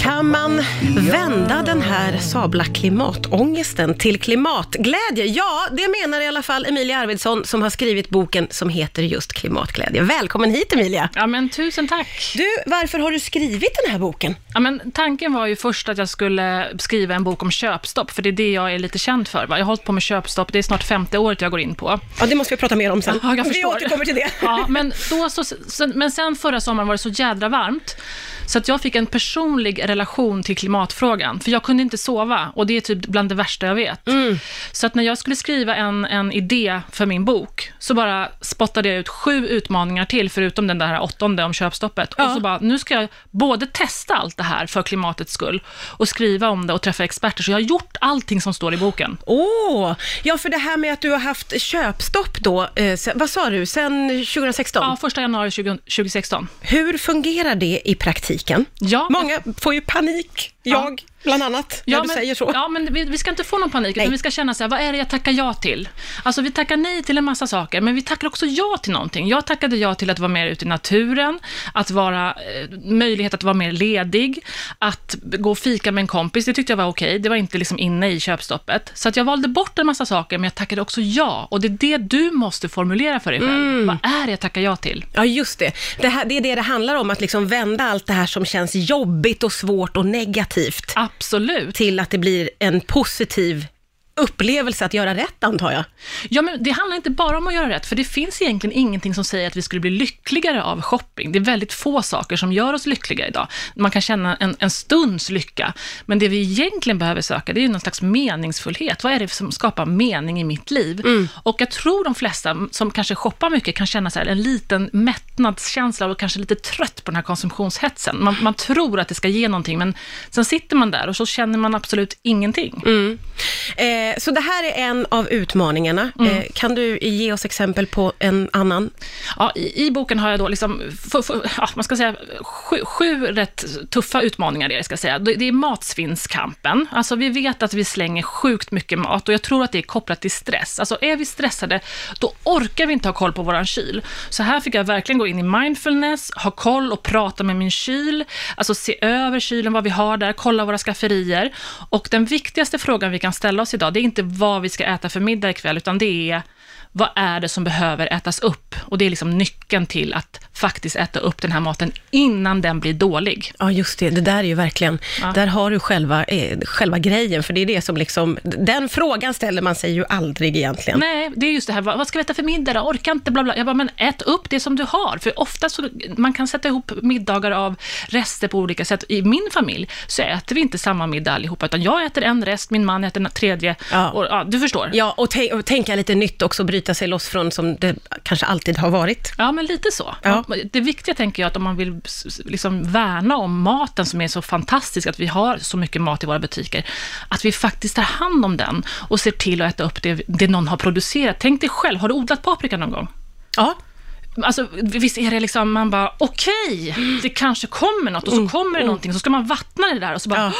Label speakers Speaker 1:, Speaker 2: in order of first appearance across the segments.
Speaker 1: Kan man vända den här sabla klimatångesten till klimatglädje? Ja, det menar i alla fall Emilia Arvidsson som har skrivit boken som heter just Klimatglädje. Välkommen hit Emilia!
Speaker 2: Ja, men tusen tack.
Speaker 1: Du, varför har du skrivit den här boken?
Speaker 2: Ja, men tanken var ju först att jag skulle skriva en bok om köpstopp, för det är det jag är lite känd för. Va? Jag har hållit på med köpstopp, det är snart femte året jag går in på.
Speaker 1: Ja, det måste vi prata mer om sen.
Speaker 2: Ja, jag
Speaker 1: vi
Speaker 2: förstår.
Speaker 1: återkommer till det.
Speaker 2: Ja, men, då så, så, men sen förra sommaren var det så jädra varmt, så att jag fick en personlig relation till klimatfrågan, för jag kunde inte sova, och det är typ bland det värsta jag vet.
Speaker 1: Mm.
Speaker 2: Så att när jag skulle skriva en, en idé för min bok, så bara spottade jag ut sju utmaningar till, förutom den där åttonde om köpstoppet.
Speaker 1: Ja.
Speaker 2: Och så bara, nu ska jag både testa allt det här för klimatets skull, och skriva om det och träffa experter, så jag har gjort allting som står i boken.
Speaker 1: Åh, ja för det här med att du har haft köpstopp då, eh, sen, vad sa du, sen 2016?
Speaker 2: Ja, första januari 20, 2016.
Speaker 1: Hur fungerar det i praktiken?
Speaker 2: Ja,
Speaker 1: Många får ju panik, jag bland annat, när du
Speaker 2: men,
Speaker 1: säger så.
Speaker 2: Ja, men vi, vi ska inte få någon panik,
Speaker 1: Nej.
Speaker 2: utan vi ska känna så här, vad är det jag tackar ja till? Alltså, vi tackar nej till en massa saker, men vi tackar också ja till någonting. Jag tackade ja till att vara mer ute i naturen, att vara, eh, möjlighet att vara mer ledig, att gå och fika med en kompis, det tyckte jag var okej. Det var inte liksom inne i köpstoppet. Så att jag valde bort en massa saker, men jag tackade också ja. Och det är det du måste formulera för dig själv.
Speaker 1: Mm.
Speaker 2: Vad är det jag tackar ja till?
Speaker 1: Ja, just det. Det, här, det är det det handlar om, att liksom vända allt det här som känns jobbigt och svårt och negativt
Speaker 2: Absolut.
Speaker 1: till att det blir en positiv upplevelse att göra rätt, antar jag.
Speaker 2: Ja, men det handlar inte bara om att göra rätt, för det finns egentligen ingenting som säger att vi skulle bli lyckligare av shopping. Det är väldigt få saker som gör oss lyckliga idag. Man kan känna en, en stunds lycka, men det vi egentligen behöver söka, det är ju någon slags meningsfullhet. Vad är det som skapar mening i mitt liv? Och jag tror de flesta som kanske shoppar mycket kan känna så här, en liten mättnadskänsla och kanske lite trött på den här konsumtionshetsen. Man, man tror att det ska ge någonting, men sen sitter man där och så känner man absolut ingenting.
Speaker 1: Eh, så det här är en av utmaningarna. Eh, kan du ge oss exempel på en annan?
Speaker 2: Ja, i, I boken har jag då liksom, f- f- ja, man ska säga, sju, sju rätt tuffa utmaningar. Det, ska jag säga. Det det är matsvinnskampen. Alltså, vi vet att vi slänger sjukt mycket mat och jag tror att det är kopplat till stress. Alltså, är vi stressade, då orkar vi inte ha koll på våran kyl. Så här fick jag verkligen gå in i mindfulness, ha koll och prata med min kyl, alltså se över kylen, vad vi har där, kolla våra skafferier. Och den viktigaste frågan vi kan ställa oss idag, det är inte vad vi ska äta för middag ikväll, utan det är vad är det som behöver ätas upp? Och det är liksom nyckeln till att faktiskt äta upp den här maten innan den blir dålig.
Speaker 1: Ja, just det. Det där är ju verkligen,
Speaker 2: Ja.
Speaker 1: där har du själva, eh, själva grejen, för det är det som liksom, den frågan ställer man sig ju aldrig egentligen.
Speaker 2: Nej, det är just det här, vad vad ska vi äta för middag då? Orkar inte, bla bla. Jag bara, men ät upp det som du har. För ofta så, man kan sätta ihop middagar av rester på olika sätt. I min familj så äter vi inte samma middag allihopa, utan jag äter en rest, min man äter en tredje.
Speaker 1: Ja.
Speaker 2: Och, ja, du förstår.
Speaker 1: Ja, och, och tänka lite nytt också, bryta sig loss från som det kanske alltid har varit.
Speaker 2: Ja, men lite så.
Speaker 1: Ja.
Speaker 2: Det viktiga tänker jag att om man vill liksom värna om maten som är så fantastisk, att vi har så mycket mat i våra butiker, att vi faktiskt tar hand om den och ser till att äta upp det, det någon har producerat. Tänk dig själv, har du odlat paprika någon gång?
Speaker 1: Ja,
Speaker 2: Alltså, visst är det liksom, man bara, okej, det kanske kommer något och så kommer det någonting, så ska man vattna det där och så bara,
Speaker 1: Ja.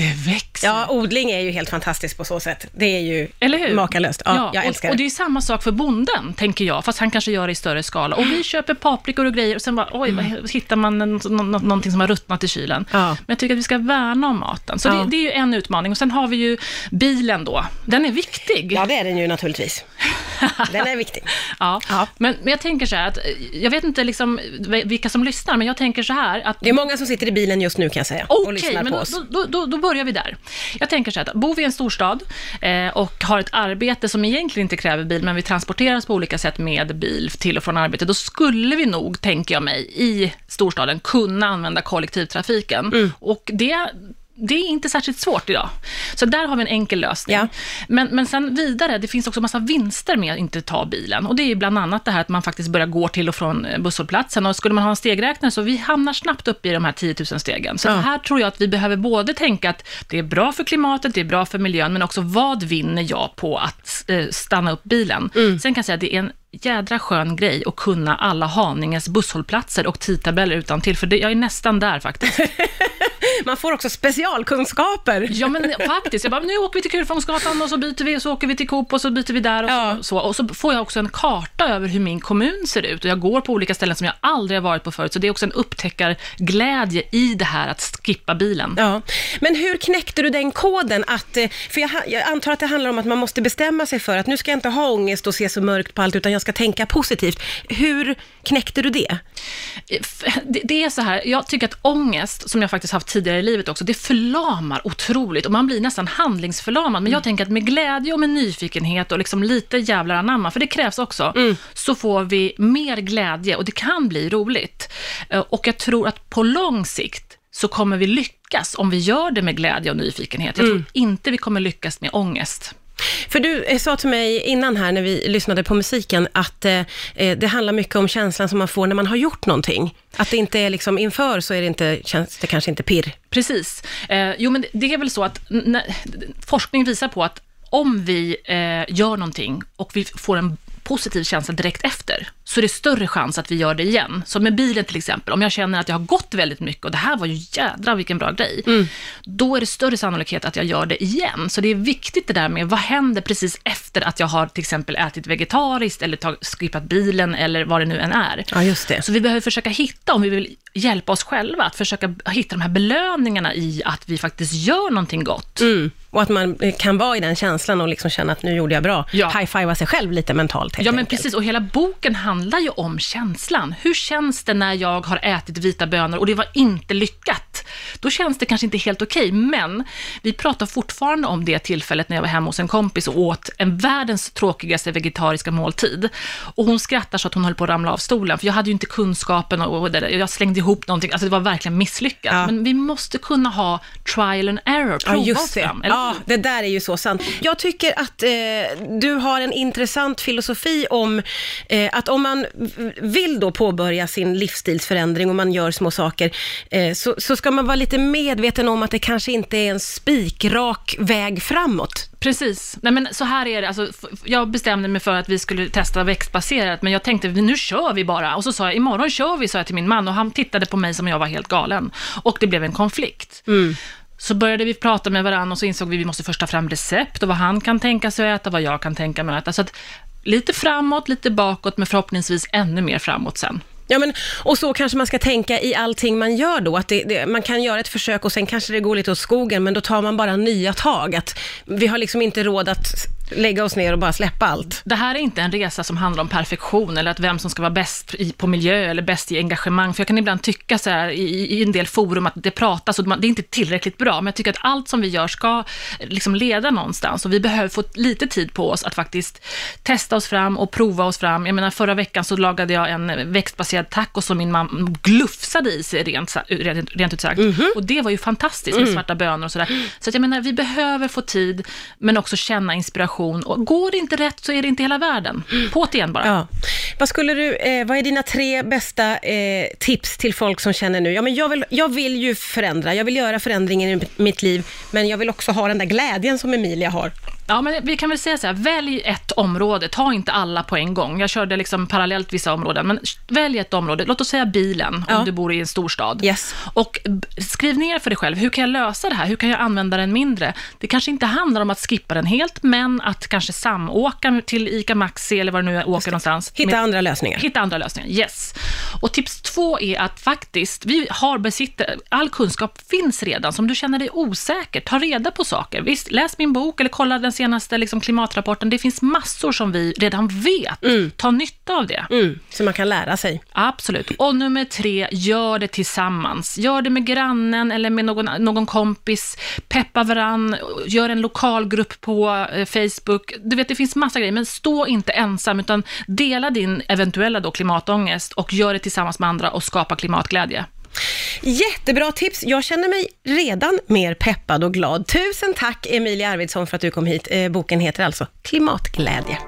Speaker 2: "Åh, det växer.
Speaker 1: ja, odling är ju helt fantastiskt på så sätt. Det är ju
Speaker 2: Eller hur?
Speaker 1: makalöst. Ja, jag
Speaker 2: och,
Speaker 1: älskar
Speaker 2: och
Speaker 1: det.
Speaker 2: det är samma sak för bonden, tänker jag, fast han kanske gör det i större skala. Och vi köper paprikor och grejer och sen bara, oj, vad hittar man en, nå, någonting som har ruttnat i kylen.
Speaker 1: Mm. Ja.
Speaker 2: Men jag tycker att vi ska värna om maten. Så
Speaker 1: Ja.
Speaker 2: det, det är ju en utmaning. Och sen har vi ju bilen då. Den är viktig.
Speaker 1: Ja, det är den ju naturligtvis. Den är viktig.
Speaker 2: Ja.
Speaker 1: Ja.
Speaker 2: Men, men jag tänker så här att, jag vet inte liksom vilka som lyssnar, men jag tänker så här att
Speaker 1: Det är många som sitter i bilen just nu kan jag säga och
Speaker 2: Okej,
Speaker 1: lyssnar
Speaker 2: men
Speaker 1: på oss.
Speaker 2: då, då, då börjar vi där. Jag tänker så här, att bor vi i en storstad eh, och har ett arbete som egentligen inte kräver bil, men vi transporteras på olika sätt med bil till och från arbetet, då skulle vi nog, tänker jag mig, i storstaden kunna använda kollektivtrafiken.
Speaker 1: Mm.
Speaker 2: Och det det är inte särskilt svårt idag. Så där har vi en enkel lösning.
Speaker 1: Ja.
Speaker 2: Men, men sen vidare, det finns också massa vinster med att inte ta bilen. Och det är bland annat det här att man faktiskt börjar gå till och från eh, busshållplatsen. Och skulle man ha en stegräknare så vi hamnar snabbt upp i de här 10 000 stegen. Så
Speaker 1: Ja.
Speaker 2: här tror jag att vi behöver både tänka att det är bra för klimatet, det är bra för miljön, men också vad vinner jag på att eh, stanna upp bilen?
Speaker 1: Mm.
Speaker 2: Sen kan jag säga att det är en jädra skön grej att kunna alla Haninges busshållplatser och tidtabeller utan till för det, jag är nästan där faktiskt.
Speaker 1: Man får också specialkunskaper.
Speaker 2: Ja, men faktiskt. Jag bara, nu åker vi till Kurfångsgatan och så byter vi, och så åker vi till Coop och så byter vi där och,
Speaker 1: Ja.
Speaker 2: så. Och så får jag också en karta över hur min kommun ser ut. Och jag går på olika ställen som jag aldrig har varit på förut. Så det är också en upptäckarglädje i det här att skippa bilen.
Speaker 1: Ja, men hur knäckte du den koden? Att, eh, för jag, jag antar att det handlar om att man måste bestämma sig för att nu ska jag inte ha ångest och se så mörkt på allt, utan jag ska tänka positivt. Hur knäckte du Det,
Speaker 2: det är så här, jag tycker att ångest, som jag faktiskt haft tidigare i livet också, det förlamar otroligt och man blir nästan handlingsförlamad. Men jag tänker att med glädje och med nyfikenhet och liksom lite jävlar anamma, för det krävs också, så får vi mer glädje och det kan bli roligt. Eh, Och jag tror att på lång sikt så kommer vi lyckas om vi gör det med glädje och nyfikenhet. Jag tror inte vi kommer lyckas med ångest.
Speaker 1: För du eh, sa till mig innan här när vi lyssnade på musiken att eh, eh, det handlar mycket om känslan som man får när man har gjort någonting. Att det inte är liksom inför så är det inte, känns det kanske inte pirr.
Speaker 2: Precis. Eh, jo, men det- är väl så att när, forskning visar på att om vi eh, gör någonting och vi får en positiv känsla direkt efter, så är det större chans att vi gör det igen. Så med bilen till exempel, om jag känner att jag har gått väldigt mycket och det här var ju jädra vilken bra grej, då är det större sannolikhet att jag gör det igen. Så det är viktigt det där med vad händer precis efter att jag har till exempel ätit vegetariskt eller tag, skippat bilen eller vad det nu än är.
Speaker 1: Ja, just det.
Speaker 2: Så vi behöver försöka hitta, om vi vill hjälpa oss själva, att försöka hitta de här belöningarna i att vi faktiskt gör någonting gott.
Speaker 1: Mm. Och att man eh, kan vara i den känslan och liksom känna att nu gjorde jag bra.
Speaker 2: Ja.
Speaker 1: High-fivea sig själv lite mentalt helt
Speaker 2: Ja, men
Speaker 1: enkelt.
Speaker 2: precis. Och hela boken handlar ju om känslan. Hur känns det när jag har ätit vita bönor och det var inte lyckat? Då känns det kanske inte helt okej, men vi pratar fortfarande om det tillfället när jag var hemma hos en kompis och åt en världens tråkigaste vegetariska måltid. Och hon skrattar så att hon höll på att ramla av stolen, för jag hade ju inte kunskapen och, och det där. jag slängde ihop någonting. Alltså det var verkligen misslyckat.
Speaker 1: Ja.
Speaker 2: Men vi måste kunna ha trial and error, prova
Speaker 1: Ja,
Speaker 2: oss
Speaker 1: just det.
Speaker 2: fram. eller
Speaker 1: Ja, det där är ju så sant. Jag tycker att eh, du har en intressant filosofi om eh, att om man vill då påbörja sin livsstilsförändring och man gör små saker, eh, så, så ska man vara lite medveten om att det kanske inte är en spikrak väg framåt.
Speaker 2: Precis. Nej, men så här är det. Alltså, jag bestämde mig för att vi skulle testa växtbaserat, men jag tänkte nu kör vi bara. Och så sa jag, imorgon kör vi, sa jag till min man, och han tittade på mig som om jag var helt galen. Och det blev en konflikt. Så började vi prata med varandra och så insåg vi att vi måste först ta fram recept och vad han kan tänka sig att äta, vad jag kan tänka mig att äta. Så att lite framåt, lite bakåt, men förhoppningsvis ännu mer framåt sen.
Speaker 1: Ja, men, och så kanske man ska tänka i allting man gör då, att det, det, man kan göra ett försök och sen kanske det går lite åt skogen, men då tar man bara nya tag. Att vi har liksom inte råd att lägga oss ner och bara släppa allt.
Speaker 2: Det här är inte en resa som handlar om perfektion eller att vem som ska vara bäst i, på miljö eller bäst i engagemang. För jag kan ibland tycka så här i, i en del forum att det pratas och det är inte tillräckligt bra. Men jag tycker att allt som vi gör ska liksom leda någonstans och vi behöver få lite tid på oss att faktiskt testa oss fram och prova oss fram. Jag menar förra veckan så lagade jag en växtbaserad taco som min mamma glufsade i sig rent, rent, rent ut sagt. Och det var ju fantastiskt med svarta bönor och sådär. Så att jag menar, vi behöver få tid men också känna inspiration. Och går det inte rätt så är det inte hela världen. På igen bara.
Speaker 1: Ja. Vad skulle du, eh, vad är dina tre bästa eh, tips till folk som känner nu, ja men jag vill, jag vill ju förändra, jag vill göra förändringen i mitt liv, men jag vill också ha den där glädjen som Emilia har.
Speaker 2: Ja, men vi kan väl säga så här, välj ett område, ta inte alla på en gång. Jag körde liksom parallellt vissa områden, men välj ett område. Låt oss säga bilen,
Speaker 1: Ja.
Speaker 2: om du bor i en storstad.
Speaker 1: Yes.
Speaker 2: Och skriv ner för dig själv, hur kan jag lösa det här? Hur kan jag använda den mindre? Det kanske inte handlar om att skippa den helt, men att kanske samåka till ICA Maxi eller var du nu åker någonstans.
Speaker 1: Hitta
Speaker 2: Med-
Speaker 1: andra lösningar.
Speaker 2: Hitta andra lösningar, yes. Och tips två är att faktiskt, vi har besitter, all kunskap finns redan. Så om du känner dig osäker, ta reda på saker. Visst, läs min bok eller kolla den senaste liksom, klimatrapporten. Det finns massor som vi redan vet. Ta nytta av det.
Speaker 1: Mm, så man kan lära sig.
Speaker 2: Absolut. Och nummer tre, gör det tillsammans. Gör det med grannen eller med någon, någon kompis. Peppa varann, gör en lokalgrupp på eh, Facebook. Du vet, det finns massa grejer, men stå inte ensam, utan dela din eventuella då klimatångest och gör det tillsammans med andra och skapa klimatglädje.
Speaker 1: Jättebra tips. Jag känner mig redan mer peppad och glad. Tusen tack Emilia Arvidsson för att du kom hit. Eh, boken heter alltså Klimatglädje.